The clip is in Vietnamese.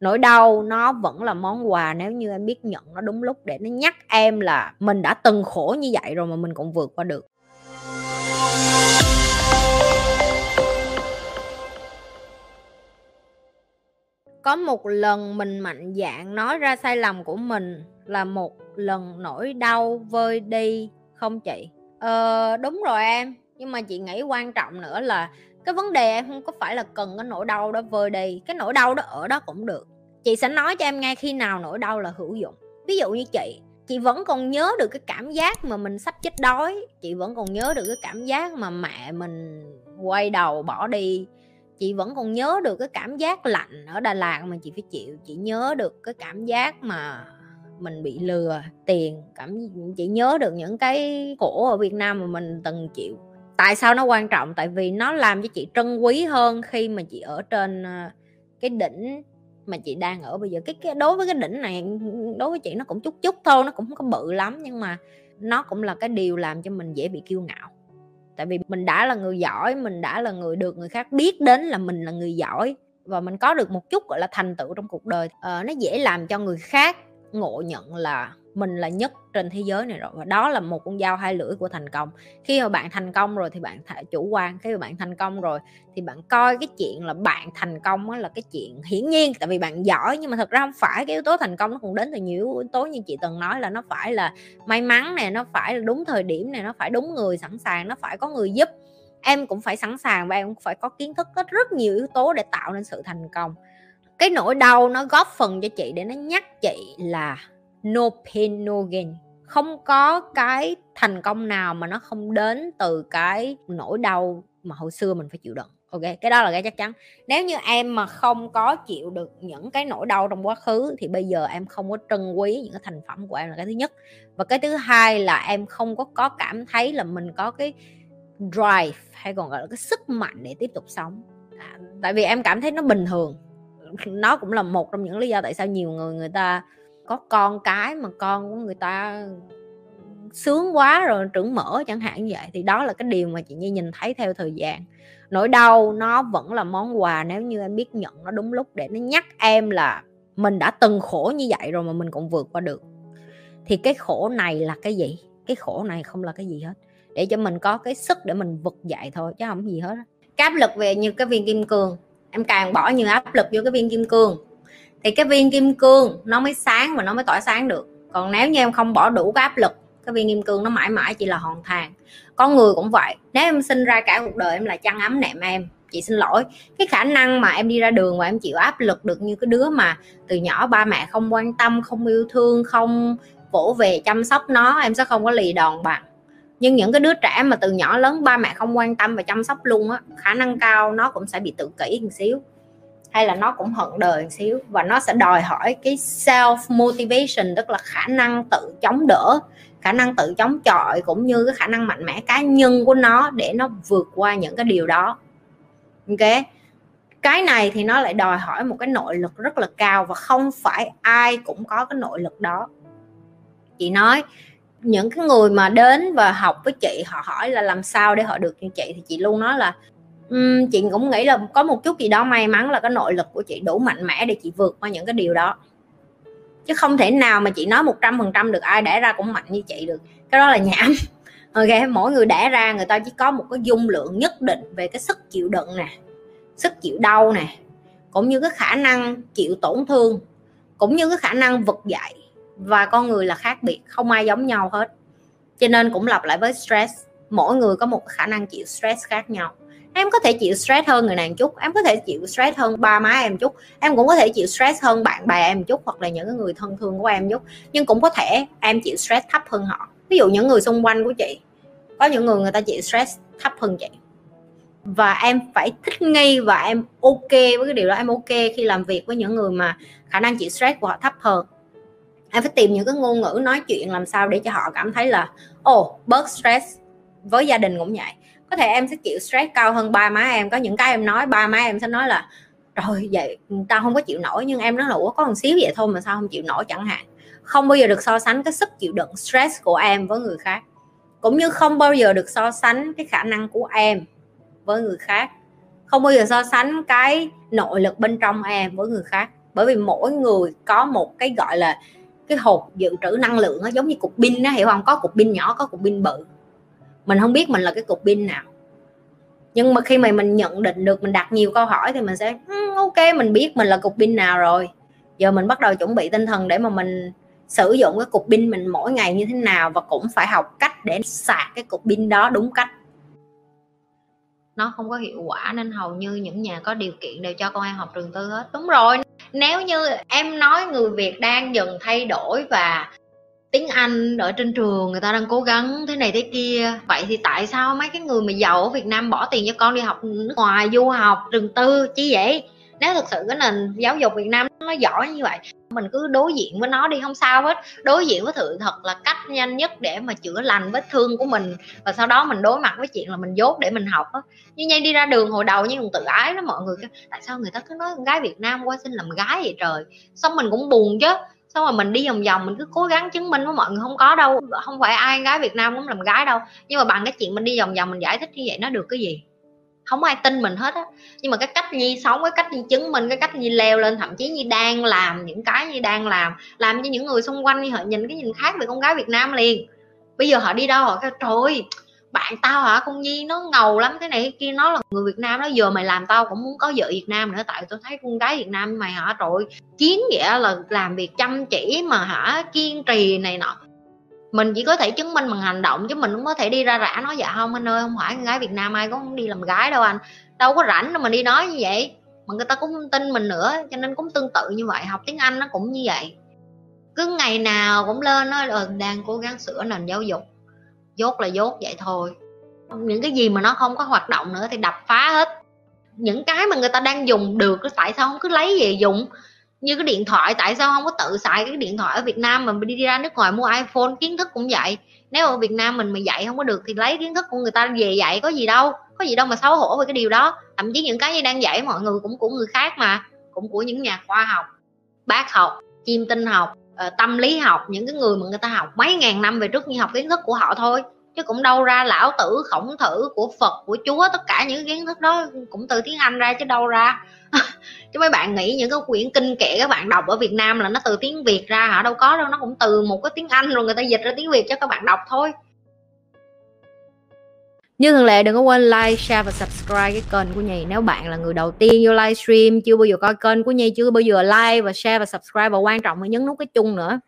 nỗi đau nó vẫn là món quà nếu như em biết nhận nó đúng lúc để nó nhắc em là mình đã từng khổ như vậy rồi mà mình cũng vượt qua được. Có một lần mình mạnh dạn nói ra sai lầm của mình là một lần nỗi đau vơi đi, không chị? Ờ đúng rồi em, nhưng mà chị nghĩ quan trọng nữa là cái vấn đề em không có phải là cần cái nỗi đau đó, vơi đi. Cái nỗi đau đó ở đó cũng được. Chị sẽ nói cho em ngay khi nào nỗi đau là hữu dụng. Ví dụ như chị chị vẫn còn nhớ được cái cảm giác mà mình sắp chết đói. Chị vẫn còn nhớ được cái cảm giác mà mẹ mình quay đầu bỏ đi. Chị vẫn còn nhớ được cái cảm giác lạnh ở Đà Lạt mà chị phải chịu. Chị nhớ được cái cảm giác mà mình bị lừa tiền. Cảm, chị nhớ được những cái khổ ở Việt Nam mà mình từng chịu tại sao nó quan trọng? Tại vì nó làm cho chị trân quý hơn khi mà chị ở trên ờ, cái đỉnh mà chị đang ở bây giờ. Cái, cái đối với cái đỉnh này đối với chị nó cũng chút chút thôi nó cũng không có bự lắm nhưng mà nó cũng là cái điều làm cho mình dễ bị kiêu ngạo. Tại vì mình đã là người giỏi mình đã là người được người khác biết đến là mình là người giỏi và mình có được một chút gọi là thành tựu trong cuộc đời. Ờ, nó dễ làm cho người khác ngộ nhận là mình là nhất trên thế giới này rồi, và đó là một con dao hai lưỡi của thành công. Khi mà bạn thành công rồi thì bạn chủ quan, khi mà bạn thành công rồi thì bạn coi cái chuyện là bạn thành công là cái chuyện hiển nhiên, tại vì bạn giỏi, nhưng mà thật ra không phải, cái yếu tố thành công nó cũng đến từ nhiều yếu tố như chị từng nói là nó phải là may mắn này nó phải là đúng thời điểm này nó phải đúng người sẵn sàng, nó phải có người giúp. Em cũng phải sẵn sàng và em cũng phải có kiến thức có rất nhiều yếu tố để tạo nên sự thành công. Cái nỗi đau nó góp phần cho chị để nó nhắc chị là no pain no gain không có cái thành công nào mà nó không đến từ cái nỗi đau mà hồi xưa mình phải chịu đựng. Ok cái đó là cái chắc chắn. Nếu như em mà không có chịu được những cái nỗi đau trong quá khứ thì bây giờ em không có trân quý những cái thành phẩm của em là cái thứ nhất. Và cái thứ hai là em không có có cảm thấy là mình có cái drive hay còn gọi là cái sức mạnh để tiếp tục sống. À, tại vì em cảm thấy nó bình thường. Nó cũng là một trong những lý do tại sao nhiều người người ta có con cái mà con của người ta sướng quá rồi, trưởng mở chẳng hạn như vậy, thì đó là cái điều mà chị Nhi nhìn thấy theo thời gian. Nỗi đau nó vẫn là món quà nếu như em biết nhận nó đúng lúc để nó nhắc em là mình đã từng khổ như vậy rồi mà mình cũng vượt qua được. Thì cái khổ này là cái gì? Cái khổ này không là cái gì hết. Để cho mình có cái sức để mình vực dậy thôi, chứ không gì hết cái áp lực về như cái viên kim cương, em càng bỏ nhiều áp lực vô cái viên kim cương thì cái viên kim cương nó mới sáng và nó mới tỏa sáng được. Còn nếu như em không bỏ đủ cái áp lực, cái viên kim cương nó mãi mãi chỉ là hòn than con người cũng vậy. Nếu em sinh ra cả cuộc đời em là chăn ấm nệm em. Chị xin lỗi. Cái khả năng mà em đi ra đường và em chịu áp lực được như cái đứa mà từ nhỏ ba mẹ không quan tâm, không yêu thương, không vỗ về chăm sóc nó, em sẽ không có lì đòn bằng. Nhưng những cái đứa trẻ mà từ nhỏ lớn ba mẹ không quan tâm và chăm sóc luôn á, khả năng cao nó cũng sẽ bị tự kỷ một xíu hay là nó cũng hận đời một xíu. Và nó sẽ đòi hỏi cái self motivation, tức là khả năng tự chống đỡ, khả năng tự chống chọi, cũng như cái khả năng mạnh mẽ cá nhân của nó để nó vượt qua những cái điều đó. Ok? Cái này thì nó lại đòi hỏi một cái nội lực rất là cao và không phải ai cũng có cái nội lực đó. Chị nói, những cái người mà đến và học với chị, họ hỏi là làm sao để họ được như chị, thì chị luôn nói là um, chị cũng nghĩ là có một chút gì đó may mắn là cái nội lực của chị đủ mạnh mẽ để chị vượt qua những cái điều đó. Chứ không thể nào mà chị nói một trăm phần trăm được ai đẻ ra cũng mạnh như chị được. Cái đó là nhảm. Ok mỗi người đẻ ra người ta chỉ có một cái dung lượng nhất định về cái sức chịu đựng nè sức chịu đau nè cũng như cái khả năng chịu tổn thương cũng như cái khả năng vực dậy. Và con người là khác biệt không ai giống nhau hết. Cho nên cũng lặp lại với stress. Mỗi người có một khả năng chịu stress khác nhau em có thể chịu stress hơn người này một chút em có thể chịu stress hơn ba má em một chút em cũng có thể chịu stress hơn bạn bè em một chút hoặc là những người thân thương của em một chút nhưng cũng có thể em chịu stress thấp hơn họ. Ví dụ những người xung quanh của chị có những người người ta chịu stress thấp hơn chị. Và em phải thích nghi và em ok với cái điều đó em ok khi làm việc với những người mà khả năng chịu stress của họ thấp hơn. Em phải tìm những cái ngôn ngữ nói chuyện làm sao để cho họ cảm thấy là ồ oh, bớt stress với gia đình cũng vậy có thể em sẽ chịu stress cao hơn ba má em. Có những cái em nói, ba má em sẽ nói là rồi vậy tao không có chịu nổi. Nhưng em nói là, ủa, có một xíu vậy thôi mà sao không chịu nổi? Chẳng hạn. Không bao giờ được so sánh cái sức chịu đựng stress của em với người khác. Cũng như không bao giờ được so sánh cái khả năng của em với người khác. Không bao giờ so sánh cái nội lực bên trong em với người khác. Bởi vì mỗi người có một cái, gọi là, cái hộp dự trữ năng lượng nó giống như cục pin đó hiểu không? Có cục pin nhỏ, có cục pin bự mình không biết mình là cái cục pin nào. Nhưng mà khi mà mình nhận định được, mình đặt nhiều câu hỏi thì mình sẽ ok, mình biết mình là cục pin nào rồi. Giờ mình bắt đầu chuẩn bị tinh thần để mà mình sử dụng cái cục pin mình mỗi ngày như thế nào và cũng phải học cách để sạc cái cục pin đó đúng cách. Nó không có hiệu quả nên hầu như những nhà có điều kiện đều cho con em học trường tư hết. Đúng rồi, nếu như em nói người việt đang dần thay đổi và tiếng anh ở trên trường, người ta đang cố gắng thế này thế kia. Vậy thì tại sao mấy cái người mà giàu ở việt nam bỏ tiền cho con đi học nước ngoài, du học, trường tư, chi vậy? Nếu thực sự cái nền giáo dục việt nam nó giỏi như vậy, mình cứ đối diện với nó đi, không sao hết. Đối diện với sự thật là cách nhanh nhất để mà chữa lành vết thương của mình, và sau đó mình đối mặt với chuyện là mình dốt để mình học á. Như nhanh đi ra đường hồi đầu như còn tự ái đó mọi người tại sao người ta cứ nói con gái việt nam qua xin làm gái vậy trời? Xong mình cũng buồn chứ xong rồi mình đi vòng vòng, mình cứ cố gắng chứng minh với mọi người không có đâu, không phải ai gái việt nam cũng làm gái đâu. Nhưng mà bằng cái chuyện mình đi vòng vòng mình giải thích như vậy nó được cái gì? Không ai tin mình hết á. Nhưng mà cái cách nhi sống, cái cách nhi chứng minh, cái cách nhi leo lên, thậm chí như đang làm những cái như đang làm làm cho những người xung quanh như họ nhìn cái nhìn khác về con gái việt nam liền. Bây giờ họ đi đâu họ kêu, trời bạn tao hả? Con nhi, nó ngầu lắm. Cái này, cái kia, nó là người việt nam nó giờ mày làm tao cũng muốn có vợ việt nam nữa. Tại tôi thấy con gái việt nam mày hả? Trội kiến vậy là làm việc chăm chỉ mà hả? Kiên trì này nọ. Mình chỉ có thể chứng minh bằng hành động chứ mình không có thể đi ra rã nói dạ không, anh ơi, không phải con gái việt nam ai cũng đi làm gái đâu anh. Đâu có rảnh đâu mà đi nói như vậy. Mà người ta cũng không tin mình nữa, cho nên cũng tương tự như vậy. Học tiếng anh nó cũng như vậy. Cứ ngày nào cũng lên nói là đang cố gắng sửa nền giáo dục dốt là dốt vậy thôi. Những cái gì mà nó không có hoạt động nữa thì đập phá hết. Những cái mà người ta đang dùng được, tại sao không cứ lấy về dùng? Như cái điện thoại, tại sao không có tự xài cái điện thoại ở Việt Nam mà mình đi ra nước ngoài mua iPhone, kiến thức cũng vậy. Nếu ở Việt Nam mình mà dạy không có được thì lấy kiến thức của người ta về dạy có gì đâu, có gì đâu mà xấu hổ về cái điều đó. Thậm chí những cái như đang dạy mọi người cũng của người khác mà, cũng của những nhà khoa học, bác học chim tinh học uh, tâm lý học những cái người mà người ta học mấy ngàn năm về trước như học kiến thức của họ thôi. Chứ cũng đâu ra lão tử khổng thử của phật của chúa tất cả những kiến thức đó cũng từ tiếng anh ra chứ đâu ra. Chứ mấy bạn nghĩ những cái quyển kinh kệ các bạn đọc ở Việt Nam là nó từ tiếng Việt ra hả? Đâu có đâu nó cũng từ một cái tiếng Anh rồi người ta dịch ra tiếng Việt cho các bạn đọc thôi như thường lệ đừng có quên like, share và subscribe cái kênh của nhì Nếu bạn là người đầu tiên vô livestream Chưa bao giờ coi kênh của nhì Chưa bao giờ like và share và subscribe Và quan trọng là nhấn nút cái chung nữa.